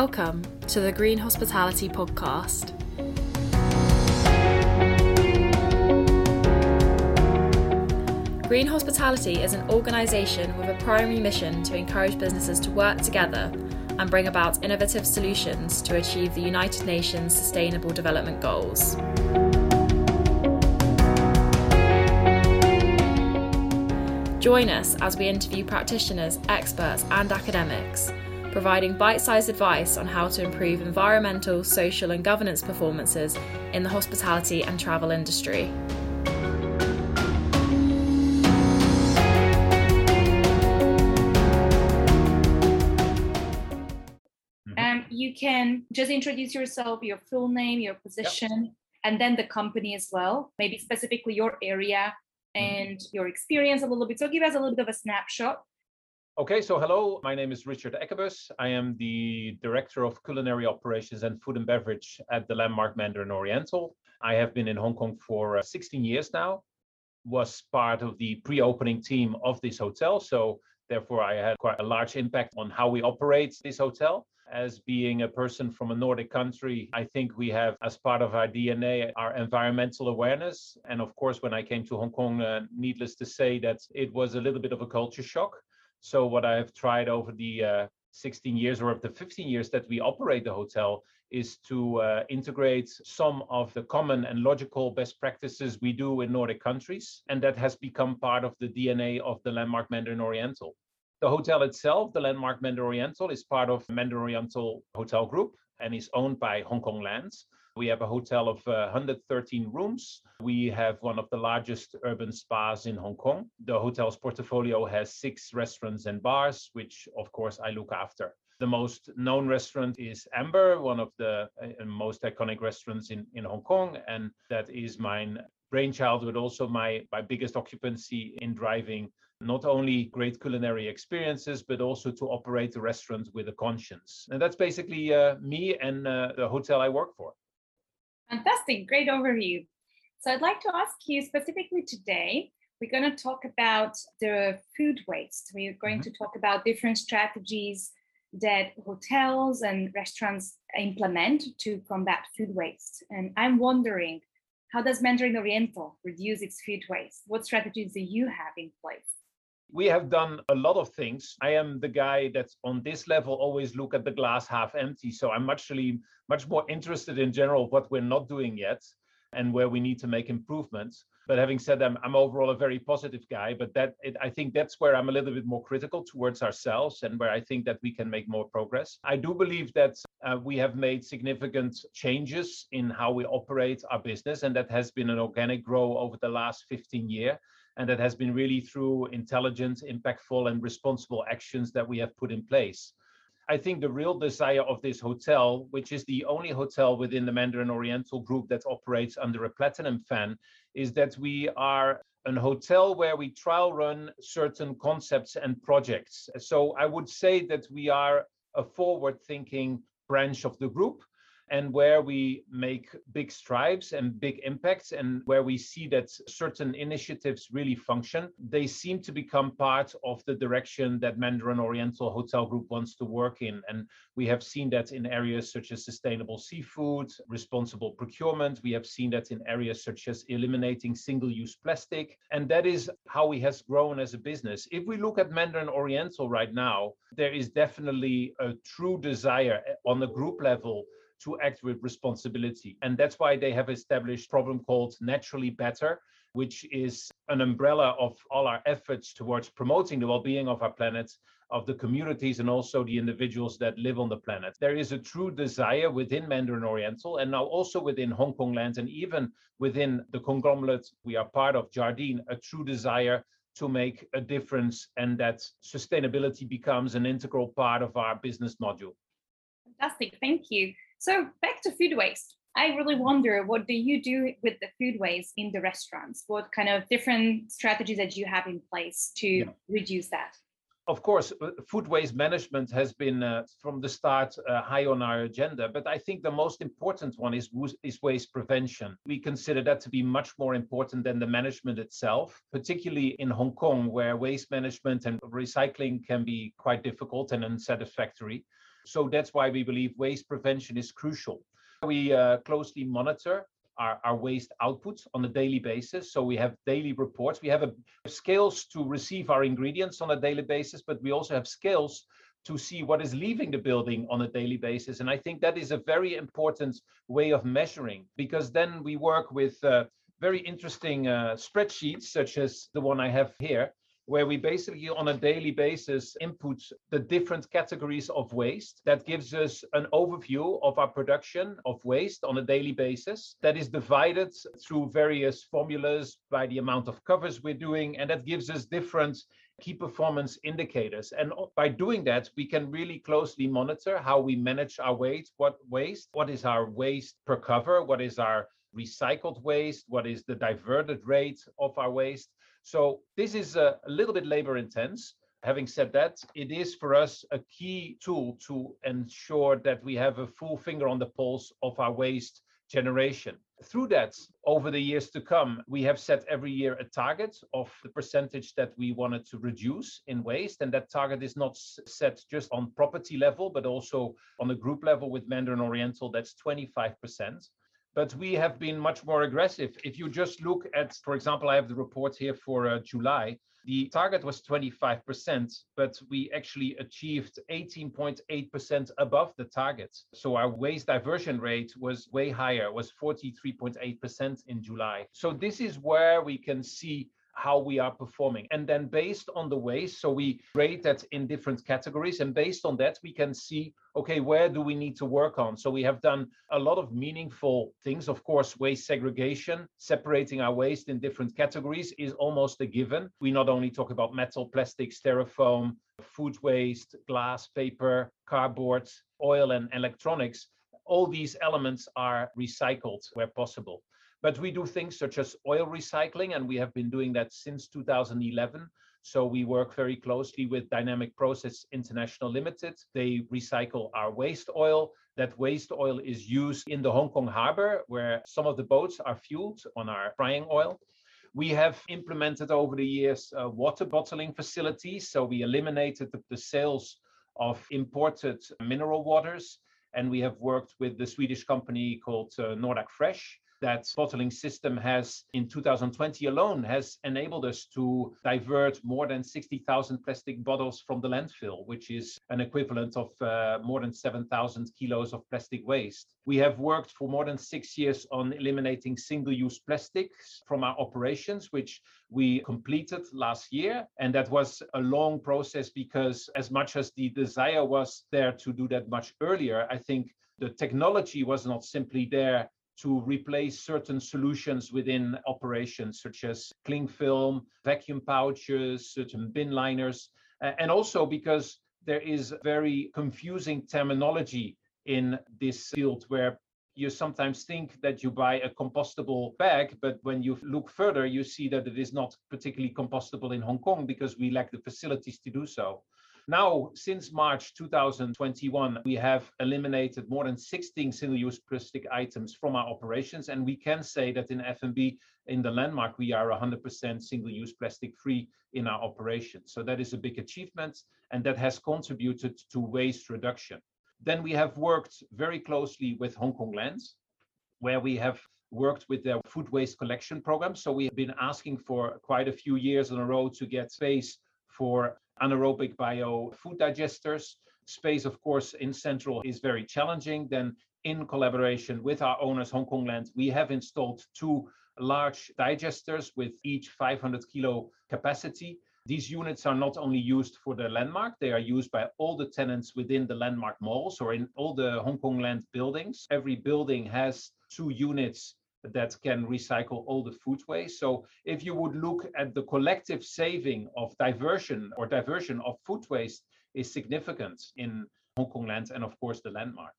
Welcome to the Green Hospitality Podcast. Green Hospitality is an organisation with a primary mission to encourage businesses to work together and bring about innovative solutions to achieve the United Nations Sustainable Development Goals. Join us as we interview practitioners, experts, and academics, providing bite sized advice on how to improve environmental, social, and governance performances in the hospitality and travel industry. Um, you can just introduce yourself, your full name, your position, and then the company as well, maybe specifically your area and your experience a little bit. So give us a little bit of a snapshot. Okay, so hello, my name is Richard Ekkebus. I am the Director of Culinary Operations and Food and Beverage at the Landmark Mandarin Oriental. I have been in Hong Kong for uh, 16 years now, was part of the pre-opening team of this hotel, so therefore I had quite a large impact on how we operate this hotel. As being a person from a Nordic country, I think we have, as part of our DNA, our environmental awareness. And of course, when I came to Hong Kong, uh, needless to say that it was a little bit of a culture shock. So, what I have tried over the uh, 16 years or up to 15 years that we operate the hotel is to uh, integrate some of the common and logical best practices we do in Nordic countries. And that has become part of the DNA of the Landmark Mandarin Oriental. The hotel itself, the Landmark Mandarin Oriental, is part of Mandarin Oriental Hotel Group and is owned by Hong Kong Lands. We have a hotel of uh, 113 rooms. We have one of the largest urban spas in Hong Kong. The hotel's portfolio has six restaurants and bars, which of course I look after. The most known restaurant is Amber, one of the uh, most iconic restaurants in, in Hong Kong. And that is my brainchild, but also my, my biggest occupancy in driving not only great culinary experiences, but also to operate the restaurant with a conscience. And that's basically uh, me and uh, the hotel I work for. Fantastic, great overview. So I'd like to ask you specifically today, we're going to talk about the food waste. We're going mm-hmm. to talk about different strategies that hotels and restaurants implement to combat food waste. And I'm wondering, how does Mandarin Oriental reduce its food waste? What strategies do you have in place? We have done a lot of things. I am the guy that's on this level always look at the glass half empty. So I'm actually much more interested in general what we're not doing yet and where we need to make improvements. But having said that, I'm overall a very positive guy. But that it, I think that's where I'm a little bit more critical towards ourselves and where I think that we can make more progress. I do believe that uh, we have made significant changes in how we operate our business, and that has been an organic growth over the last 15 years. And that has been really through intelligent, impactful, and responsible actions that we have put in place. I think the real desire of this hotel, which is the only hotel within the Mandarin Oriental group that operates under a platinum fan, is that we are an hotel where we trial run certain concepts and projects. So I would say that we are a forward thinking branch of the group and where we make big strides and big impacts and where we see that certain initiatives really function, they seem to become part of the direction that Mandarin Oriental Hotel Group wants to work in. And we have seen that in areas such as sustainable seafood, responsible procurement. We have seen that in areas such as eliminating single use plastic. And that is how we has grown as a business. If we look at Mandarin Oriental right now, there is definitely a true desire on the group level to act with responsibility. And that's why they have established a problem called Naturally Better, which is an umbrella of all our efforts towards promoting the well-being of our planet, of the communities, and also the individuals that live on the planet. There is a true desire within Mandarin Oriental and now also within Hong Kong Land and even within the conglomerate we are part of, Jardine, a true desire to make a difference and that sustainability becomes an integral part of our business module. Fantastic, thank you. So back to food waste. I really wonder what do you do with the food waste in the restaurants? What kind of different strategies that you have in place to yeah. reduce that? Of course, uh, food waste management has been uh, from the start uh, high on our agenda, but I think the most important one is, is waste prevention. We consider that to be much more important than the management itself, particularly in Hong Kong, where waste management and recycling can be quite difficult and unsatisfactory. So that's why we believe waste prevention is crucial. We uh, closely monitor our, our waste output on a daily basis. So we have daily reports. We have a, scales to receive our ingredients on a daily basis, but we also have scales to see what is leaving the building on a daily basis. And I think that is a very important way of measuring because then we work with uh, very interesting uh, spreadsheets, such as the one I have here, where we basically on a daily basis input the different categories of waste. That gives us an overview of our production of waste on a daily basis. That is divided through various formulas by the amount of covers we're doing, and that gives us different key performance indicators. And by doing that, we can really closely monitor how we manage our waste, what waste, what is our waste per cover, what is our recycled waste, what is the diverted rate of our waste. So this is a, a little bit labor intense. Having said that, it is for us a key tool to ensure that we have a full finger on the pulse of our waste generation. Through that, over the years to come, we have set every year a target of the percentage that we wanted to reduce in waste. And that target is not set just on property level, but also on the group level with Mandarin Oriental, that's 25% but we have been much more aggressive. If you just look at, for example, I have the report here for uh, July. The target was 25%, but we actually achieved 18.8% above the target. So our waste diversion rate was way higher, was 43.8% in July. So this is where we can see how we are performing. And then based on the waste, so we rate that in different categories. And based on that, we can see, okay, where do we need to work on? So we have done a lot of meaningful things. Of course, waste segregation, separating our waste in different categories is almost a given. We not only talk about metal, plastic, styrofoam, food waste, glass, paper, cardboard, oil, and electronics. All these elements are recycled where possible. But we do things such as oil recycling, and we have been doing that since 2011. So we work very closely with Dynamic Process International Limited. They recycle our waste oil. That waste oil is used in the Hong Kong harbor, where some of the boats are fueled on our frying oil. We have implemented over the years uh, water bottling facilities. So we eliminated the, the sales of imported mineral waters. And we have worked with the Swedish company called uh, Nordaq Fresh that bottling system has in 2020 alone has enabled us to divert more than 60,000 plastic bottles from the landfill, which is an equivalent of uh, more than 7,000 kilos of plastic waste. We have worked for more than six years on eliminating single-use plastics from our operations, which we completed last year. And that was a long process because as much as the desire was there to do that much earlier, I think the technology was not simply there to replace certain solutions within operations, such as cling film, vacuum pouches, certain bin liners, and also because there is very confusing terminology in this field where you sometimes think that you buy a compostable bag, but when you look further, you see that it is not particularly compostable in Hong Kong because we lack the facilities to do so. Now, since March 2021, we have eliminated more than 16 single-use plastic items from our operations, and we can say that in F&B, in the landmark, we are 100% single-use plastic free in our operations. So that is a big achievement, and that has contributed to waste reduction. Then we have worked very closely with Hong Kong Lands, where we have worked with their food waste collection program. So we have been asking for quite a few years in a row to get space for anaerobic bio food digesters. Space, of course, in Central is very challenging. Then, in collaboration with our owners, Hong Kong Land, we have installed two large digesters with each 500 kilo capacity. These units are not only used for the landmark, they are used by all the tenants within the landmark malls or in all the Hong Kong Land buildings. Every building has two units that can recycle all the food waste. So if you would look at the collective saving of diversion or diversion of food waste is significant in Hong Kong land and of course the landmark.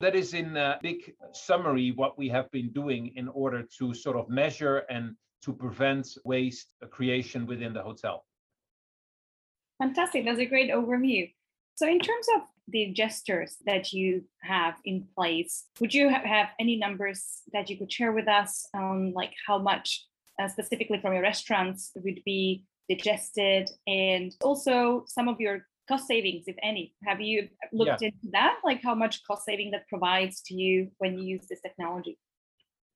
That is in a big summary what we have been doing in order to sort of measure and to prevent waste creation within the hotel. Fantastic. That's a great overview. So, in terms of the digesters that you have in place, would you have any numbers that you could share with us on like how much uh, specifically from your restaurants would be digested and also some of your cost savings, if any? Have you looked yeah. into that? Like how much cost saving that provides to you when you use this technology?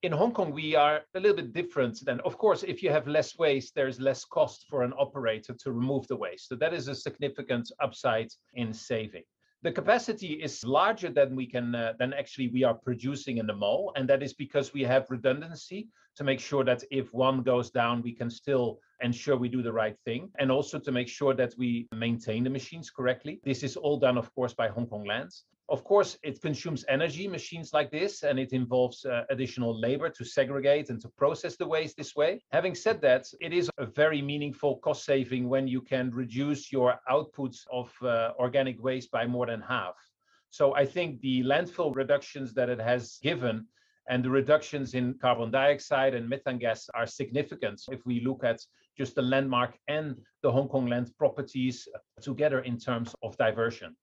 in Hong Kong, we are a little bit different than, of course, if you have less waste, there's less cost for an operator to remove the waste. So that is a significant upside in saving. The capacity is larger than we can, uh, than actually we are producing in the mall. And that is because we have redundancy to make sure that if one goes down, we can still ensure we do the right thing. And also to make sure that we maintain the machines correctly. This is all done, of course, by Hong Kong Land. Of course, it consumes energy, machines like this, and it involves uh, additional labor to segregate and to process the waste this way. Having said that, it is a very meaningful cost saving when you can reduce your outputs of uh, organic waste by more than half. So I think the landfill reductions that it has given and the reductions in carbon dioxide and methane gas are significant if we look at just the landmark and the Hong Kong land properties together in terms of diversion.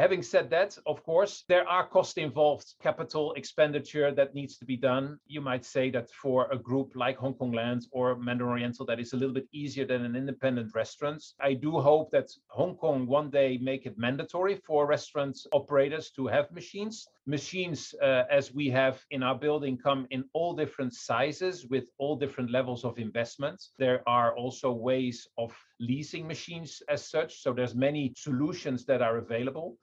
Having said that, of course, there are costs involved, capital expenditure that needs to be done. You might say that for a group like Hong Kong Land or Mandarin Oriental, that is a little bit easier than an independent restaurant. I do hope that Hong Kong one day make it mandatory for restaurant operators to have machines. Machines, uh, as we have in our building, come in all different sizes with all different levels of investment. There are also ways of leasing machines as such. So there's many solutions that are available.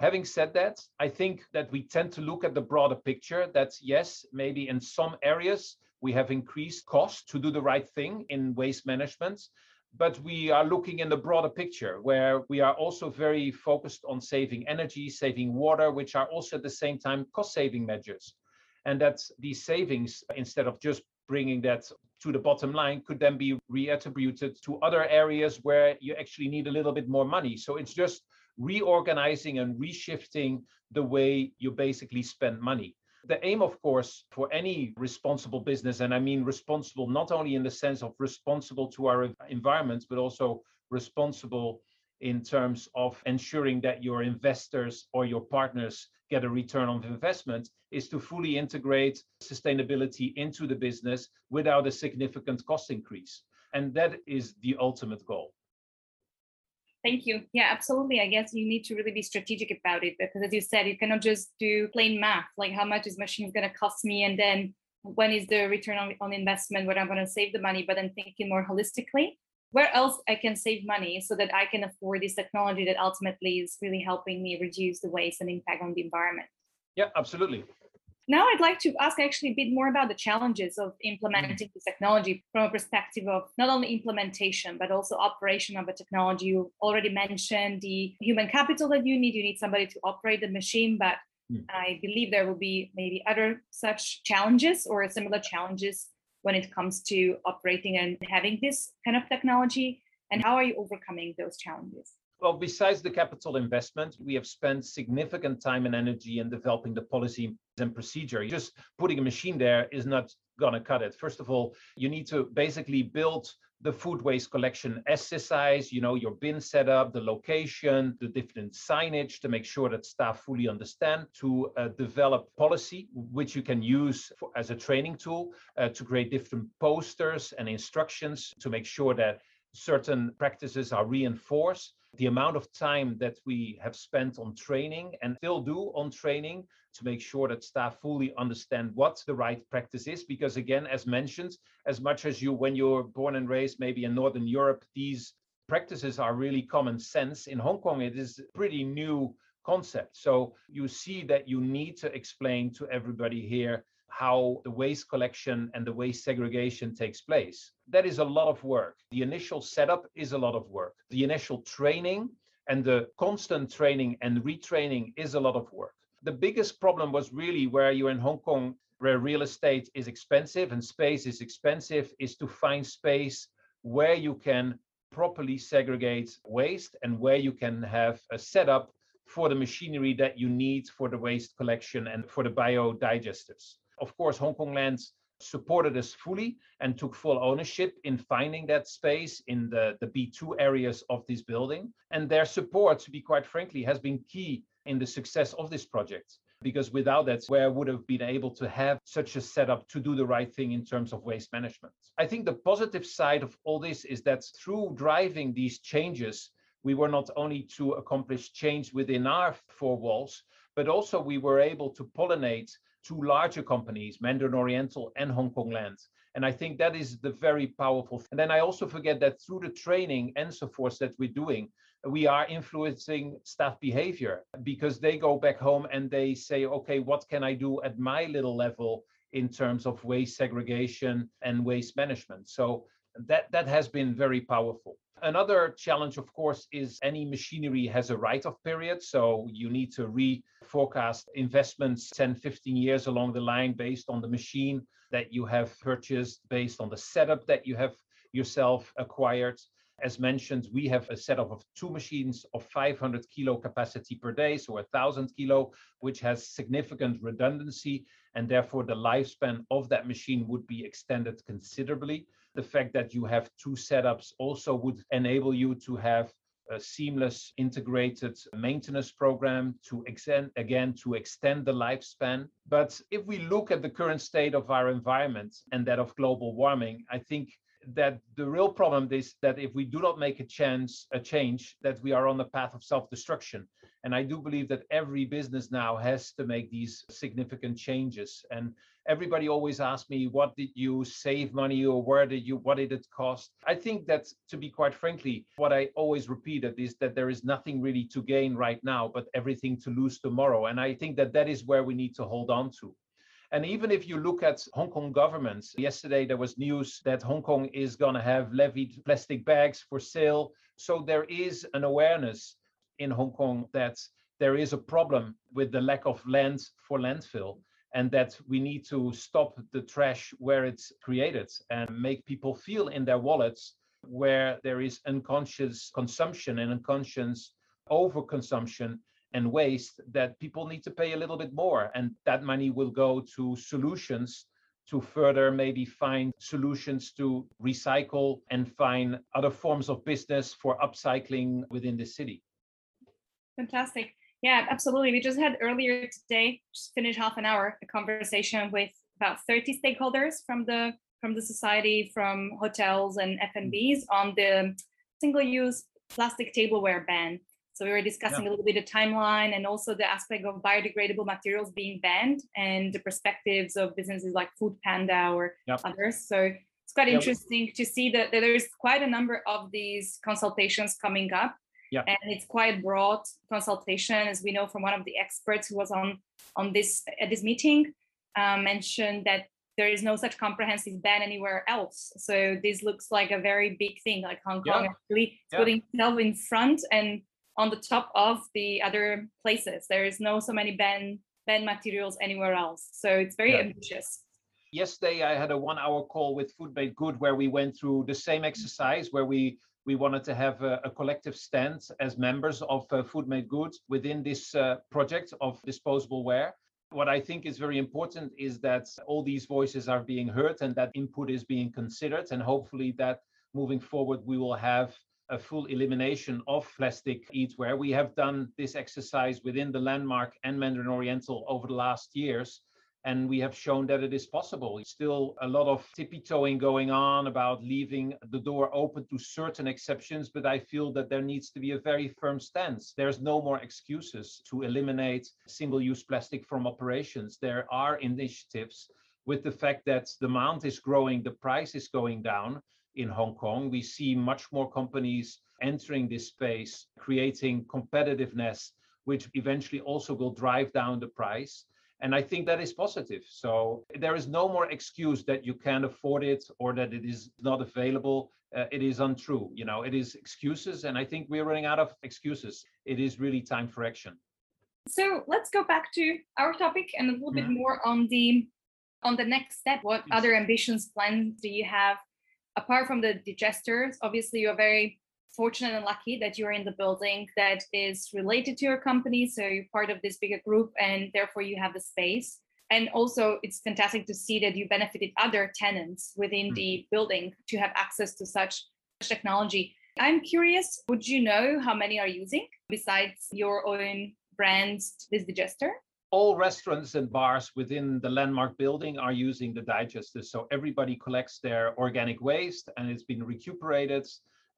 Having said that, I think that we tend to look at the broader picture that yes, maybe in some areas we have increased costs to do the right thing in waste management, but we are looking in the broader picture where we are also very focused on saving energy, saving water, which are also at the same time cost saving measures. And that these savings, instead of just bringing that to the bottom line could then be reattributed to other areas where you actually need a little bit more money. So it's just reorganizing and reshifting the way you basically spend money. The aim, of course, for any responsible business, and I mean responsible not only in the sense of responsible to our environment, but also responsible in terms of ensuring that your investors or your partners get a return on investment is to fully integrate sustainability into the business without a significant cost increase. And that is the ultimate goal. Thank you. Yeah, absolutely. I guess you need to really be strategic about it because, as you said, you cannot just do plain math like how much is machines going to cost me and then when is the return on, on investment, when I'm going to save the money, but then thinking more holistically where else I can save money so that I can afford this technology that ultimately is really helping me reduce the waste and impact on the environment. Yeah, absolutely. Now I'd like to ask actually a bit more about the challenges of implementing mm-hmm. this technology from a perspective of not only implementation but also operation of a technology. You already mentioned the human capital that you need. You need somebody to operate the machine, but mm. I believe there will be maybe other such challenges or similar challenges when it comes to operating and having this kind of technology? And how are you overcoming those challenges? Well, besides the capital investment, we have spent significant time and energy in developing the policy and procedure. Just putting a machine there is not going to cut it. First of all, you need to basically build the food waste collection exercise, you know, your bin setup, the location, the different signage to make sure that staff fully understand, to uh, develop policy, which you can use for, as a training tool uh, to create different posters and instructions to make sure that certain practices are reinforced the amount of time that we have spent on training and still do on training to make sure that staff fully understand what the right practice is. Because again, as mentioned, as much as you, when you're born and raised maybe in Northern Europe, these practices are really common sense. In Hong Kong, it is a pretty new concept. So you see that you need to explain to everybody here how the waste collection and the waste segregation takes place. That is a lot of work. The initial setup is a lot of work. The initial training and the constant training and retraining is a lot of work. The biggest problem was really where you're in Hong Kong, where real estate is expensive and space is expensive, is to find space where you can properly segregate waste and where you can have a setup for the machinery that you need for the waste collection and for the biodigesters of course, Hong Kong Land supported us fully and took full ownership in finding that space in the, the B2 areas of this building. And their support, to be quite frankly, has been key in the success of this project. Because without that, where would have been able to have such a setup to do the right thing in terms of waste management? I think the positive side of all this is that through driving these changes, we were not only to accomplish change within our four walls, but also we were able to pollinate two larger companies, Mandarin Oriental and Hong Kong Land. And I think that is the very powerful. And then I also forget that through the training and so forth that we're doing, we are influencing staff behavior because they go back home and they say, okay, what can I do at my little level in terms of waste segregation and waste management? So that, that has been very powerful. Another challenge, of course, is any machinery has a write-off period. So you need to re-forecast investments 10, 15 years along the line based on the machine that you have purchased, based on the setup that you have yourself acquired. As mentioned, we have a setup of two machines of 500 kilo capacity per day, so 1,000 kilo, which has significant redundancy, and therefore the lifespan of that machine would be extended considerably. The fact that you have two setups also would enable you to have a seamless integrated maintenance program to extend again to extend the lifespan. But if we look at the current state of our environment and that of global warming i think that the real problem is that if we do not make a chance a change that we are on the path of self-destruction. And i do believe that every business now has to make these significant changes. And everybody always asks me what did you save money or where did you what did it cost? I think that to be quite frankly what i always repeated is that there is nothing really to gain right now but everything to lose tomorrow. And i think that that is where we need to hold on to. And even if you look at Hong Kong governments, yesterday there was news that Hong Kong is going to have levied plastic bags for sale. So there is an awareness in Hong Kong that there is a problem with the lack of land for landfill and that we need to stop the trash where it's created and make people feel in their wallets where there is unconscious consumption and unconscious overconsumption and waste that people need to pay a little bit more. And that money will go to solutions to further maybe find solutions to recycle and find other forms of business for upcycling within the city. Fantastic. Yeah, absolutely. We just had earlier today, just finished half an hour, a conversation with about 30 stakeholders from the from the society, from hotels and mm-hmm. F&Bs on the single-use plastic tableware ban. So we were discussing yeah. a little bit the timeline and also the aspect of biodegradable materials being banned and the perspectives of businesses like Food Panda or yep. others. So it's quite yep. interesting to see that, that there's quite a number of these consultations coming up. Yeah. And it's quite broad consultation, as we know from one of the experts who was on on this at this meeting, uh, mentioned that there is no such comprehensive ban anywhere else. So this looks like a very big thing, like Hong Kong yeah. actually yeah. putting itself in front and on the top of the other places. There is no so many ban banned materials anywhere else. So it's very yeah. ambitious. Yesterday, I had a one-hour call with Food Made Good where we went through the same exercise where we we wanted to have a, a collective stance as members of uh, Food Made Good within this uh, project of disposable ware. What I think is very important is that all these voices are being heard and that input is being considered, and hopefully that moving forward we will have a full elimination of plastic eatware. We have done this exercise within the landmark and Mandarin Oriental over the last years, and we have shown that it is possible. Still a lot of tippy-toeing going on about leaving the door open to certain exceptions, but I feel that there needs to be a very firm stance. There's no more excuses to eliminate single-use plastic from operations. There are initiatives with the fact that demand is growing, the price is going down in Hong Kong. We see much more companies entering this space, creating competitiveness, which eventually also will drive down the price. And I think that is positive. So there is no more excuse that you can't afford it or that it is not available. Uh, it is untrue. You know, it is excuses. And I think we're running out of excuses. It is really time for action. So let's go back to our topic and a little mm-hmm. bit more on the on the next step. What yes. other ambitions, plans do you have apart from the digesters, obviously you're very fortunate and lucky that you're in the building that is related to your company. So you're part of this bigger group and therefore you have the space. And also it's fantastic to see that you benefited other tenants within mm-hmm. the building to have access to such technology. I'm curious, would you know how many are using besides your own brand, this digester? all restaurants and bars within the landmark building are using the digesters. So everybody collects their organic waste and it's been recuperated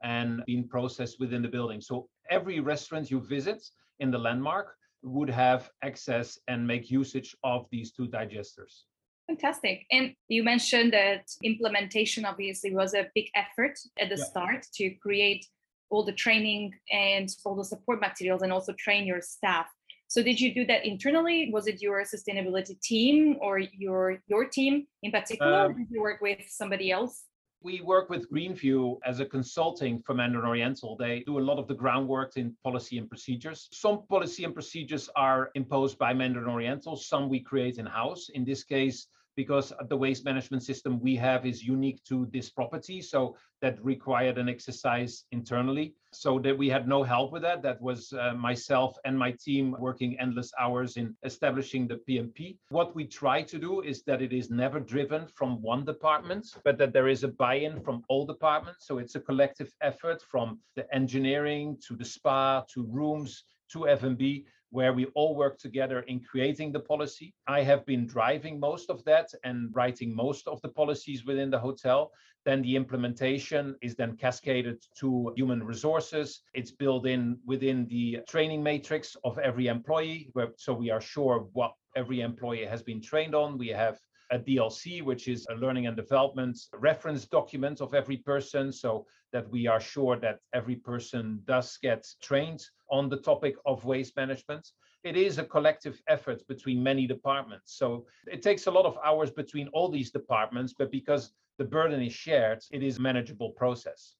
and being processed within the building. So every restaurant you visit in the landmark would have access and make usage of these two digesters. Fantastic. And you mentioned that implementation obviously was a big effort at the yeah. start to create all the training and all the support materials and also train your staff. So did you do that internally? Was it your sustainability team or your your team in particular? Um, did you work with somebody else? We work with Greenview as a consulting for Mandarin Oriental. They do a lot of the groundwork in policy and procedures. Some policy and procedures are imposed by Mandarin Oriental, some we create in house. In this case, because the waste management system we have is unique to this property. So that required an exercise internally. So that we had no help with that. That was uh, myself and my team working endless hours in establishing the PMP. What we try to do is that it is never driven from one department, but that there is a buy-in from all departments. So it's a collective effort from the engineering to the spa to rooms to F&B where we all work together in creating the policy. I have been driving most of that and writing most of the policies within the hotel. Then the implementation is then cascaded to human resources. It's built in within the training matrix of every employee, where, so we are sure what every employee has been trained on. We have a DLC, which is a learning and development reference document of every person, so that we are sure that every person does get trained on the topic of waste management. It is a collective effort between many departments. So it takes a lot of hours between all these departments, but because the burden is shared, it is a manageable process.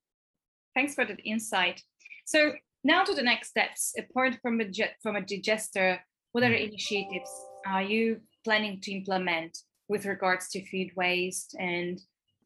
Thanks for that insight. So now to the next steps. Apart from a, from a digester, what other hmm. initiatives are you planning to implement with regards to food waste and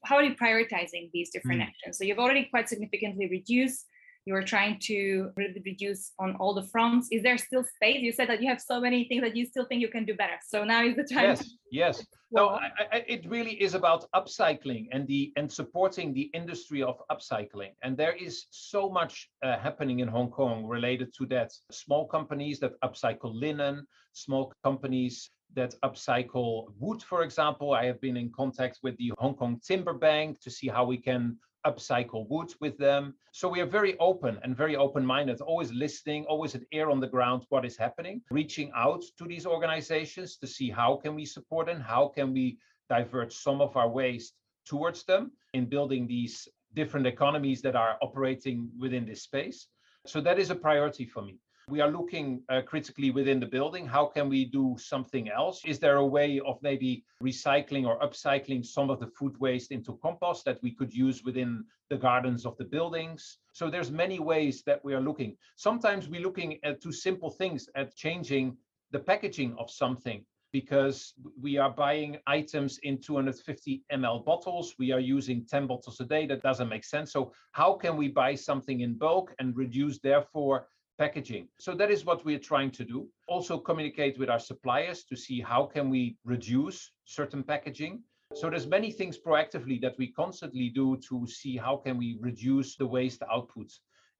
how are you prioritizing these different mm. actions? So you've already quite significantly reduced. You are trying to really reduce on all the fronts. Is there still space? You said that you have so many things that you still think you can do better. So now is the time. Yes, yes. No, I, I, it really is about upcycling and the and supporting the industry of upcycling. And there is so much uh, happening in Hong Kong related to that. Small companies that upcycle linen, small companies that upcycle wood, for example. I have been in contact with the Hong Kong Timber Bank to see how we can upcycle wood with them. So we are very open and very open-minded, always listening, always an ear on the ground, what is happening, reaching out to these organizations to see how can we support them, how can we divert some of our waste towards them in building these different economies that are operating within this space. So that is a priority for me. We are looking uh, critically within the building. How can we do something else? Is there a way of maybe recycling or upcycling some of the food waste into compost that we could use within the gardens of the buildings? So there's many ways that we are looking. Sometimes we're looking at two simple things at changing the packaging of something because we are buying items in 250 ml bottles. We are using 10 bottles a day. That doesn't make sense. So how can we buy something in bulk and reduce therefore packaging. So that is what we're trying to do. Also communicate with our suppliers to see how can we reduce certain packaging. So there's many things proactively that we constantly do to see how can we reduce the waste output.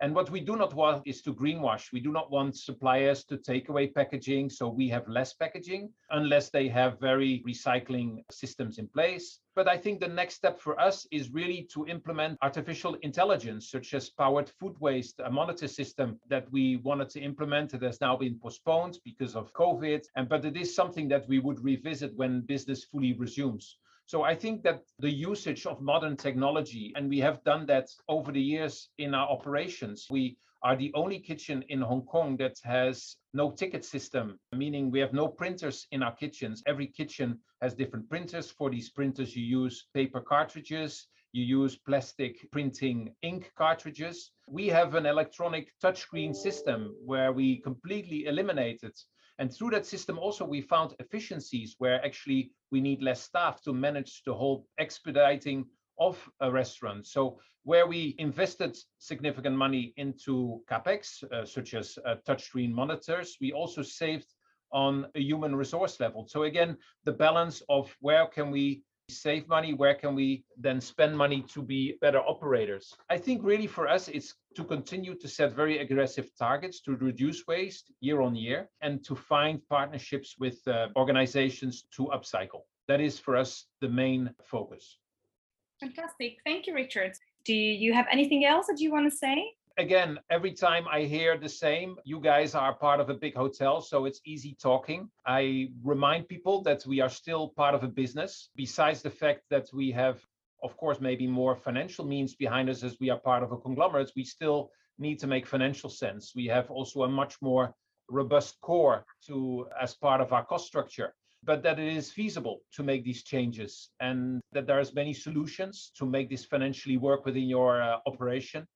And what we do not want is to greenwash. We do not want suppliers to take away packaging so we have less packaging unless they have very recycling systems in place. But I think the next step for us is really to implement artificial intelligence, such as powered food waste, a monitor system that we wanted to implement. It has now been postponed because of COVID. And but it is something that we would revisit when business fully resumes. So I think that the usage of modern technology, and we have done that over the years in our operations, we are the only kitchen in Hong Kong that has no ticket system, meaning we have no printers in our kitchens. Every kitchen has different printers. For these printers, you use paper cartridges, you use plastic printing ink cartridges. We have an electronic touchscreen system where we completely eliminated and through that system also we found efficiencies where actually we need less staff to manage the whole expediting of a restaurant. So where we invested significant money into capex, uh, such as uh, touchscreen monitors, we also saved on a human resource level. So again, the balance of where can we save money, where can we then spend money to be better operators? I think really for us, it's to continue to set very aggressive targets to reduce waste year on year and to find partnerships with uh, organizations to upcycle. That is for us the main focus. Fantastic. Thank you, Richard. Do you have anything else that you want to say? Again, every time I hear the same, you guys are part of a big hotel, so it's easy talking. I remind people that we are still part of a business, besides the fact that we have, of course, maybe more financial means behind us as we are part of a conglomerate, we still need to make financial sense. We have also a much more robust core to as part of our cost structure but that it is feasible to make these changes and that there's many solutions to make this financially work within your uh, operation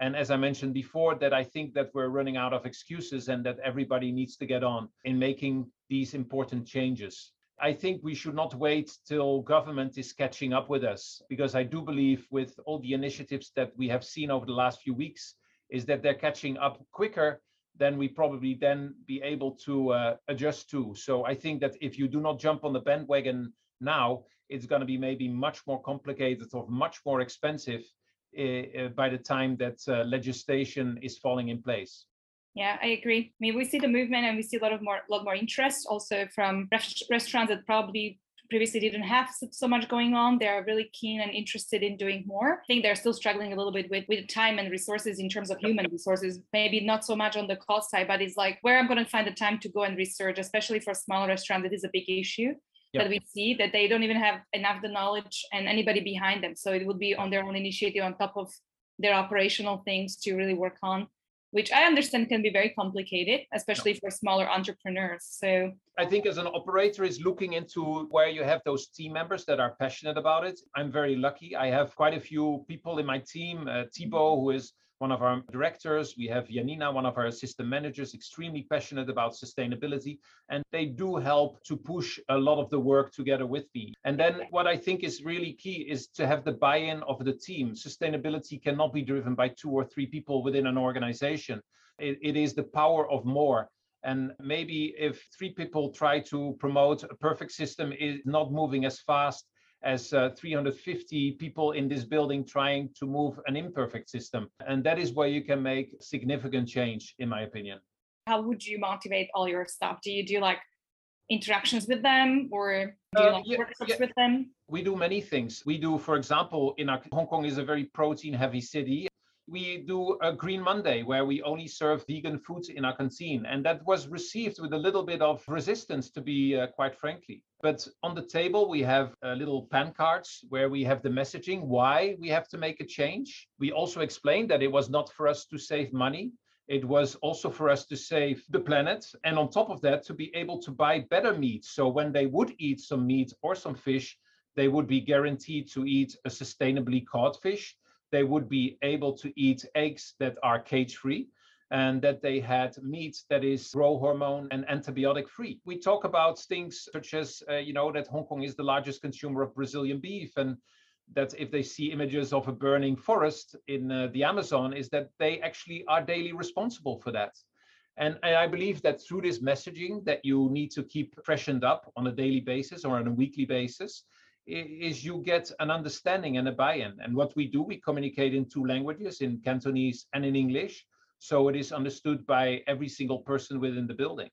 and as i mentioned before that i think that we're running out of excuses and that everybody needs to get on in making these important changes I think we should not wait till government is catching up with us because I do believe with all the initiatives that we have seen over the last few weeks is that they're catching up quicker than we probably then be able to uh, adjust to. So I think that if you do not jump on the bandwagon now, it's going to be maybe much more complicated or much more expensive by the time that uh, legislation is falling in place. Yeah, I agree. I mean, we see the movement and we see a lot of more, lot more interest also from restaurants that probably previously didn't have so much going on. They're really keen and interested in doing more. I think they're still struggling a little bit with, with time and resources in terms of human resources, maybe not so much on the cost side, but it's like where I'm going to find the time to go and research, especially for smaller restaurants, it is a big issue. Yep. That we see that they don't even have enough the knowledge and anybody behind them. So it would be on their own initiative on top of their operational things to really work on which I understand can be very complicated, especially for smaller entrepreneurs. So I think as an operator is looking into where you have those team members that are passionate about it. I'm very lucky. I have quite a few people in my team. Uh, Thibaut, who is one of our directors. We have Janina, one of our system managers, extremely passionate about sustainability. And they do help to push a lot of the work together with me. And then what I think is really key is to have the buy in of the team. Sustainability cannot be driven by two or three people within an organization, it, it is the power of more. And maybe if three people try to promote a perfect system is not moving as fast as uh, 350 people in this building trying to move an imperfect system. And that is where you can make significant change, in my opinion. How would you motivate all your staff? Do you do like interactions with them or do you uh, like yeah, workshops yeah. with them? We do many things. We do, for example, in our, Hong Kong is a very protein heavy city we do a Green Monday where we only serve vegan foods in our canteen. And that was received with a little bit of resistance, to be uh, quite frankly. But on the table, we have uh, little pan cards where we have the messaging why we have to make a change. We also explained that it was not for us to save money. It was also for us to save the planet. And on top of that, to be able to buy better meat. So when they would eat some meat or some fish, they would be guaranteed to eat a sustainably caught fish they would be able to eat eggs that are cage free and that they had meat that is growth hormone and antibiotic free. We talk about things such as, uh, you know, that Hong Kong is the largest consumer of Brazilian beef and that if they see images of a burning forest in uh, the Amazon, is that they actually are daily responsible for that. And, and I believe that through this messaging that you need to keep freshened up on a daily basis or on a weekly basis, is you get an understanding and a buy-in. And what we do, we communicate in two languages, in Cantonese and in English, so it is understood by every single person within the building.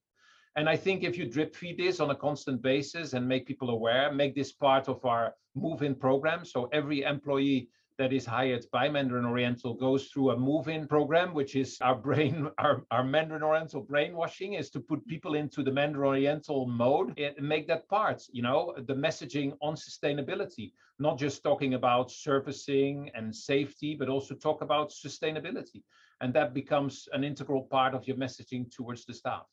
And I think if you drip feed this on a constant basis and make people aware, make this part of our move-in program, so every employee that is hired by Mandarin Oriental goes through a move-in program, which is our brain, our, our Mandarin Oriental brainwashing is to put people into the Mandarin Oriental mode and make that part, you know, the messaging on sustainability, not just talking about servicing and safety, but also talk about sustainability. And that becomes an integral part of your messaging towards the staff.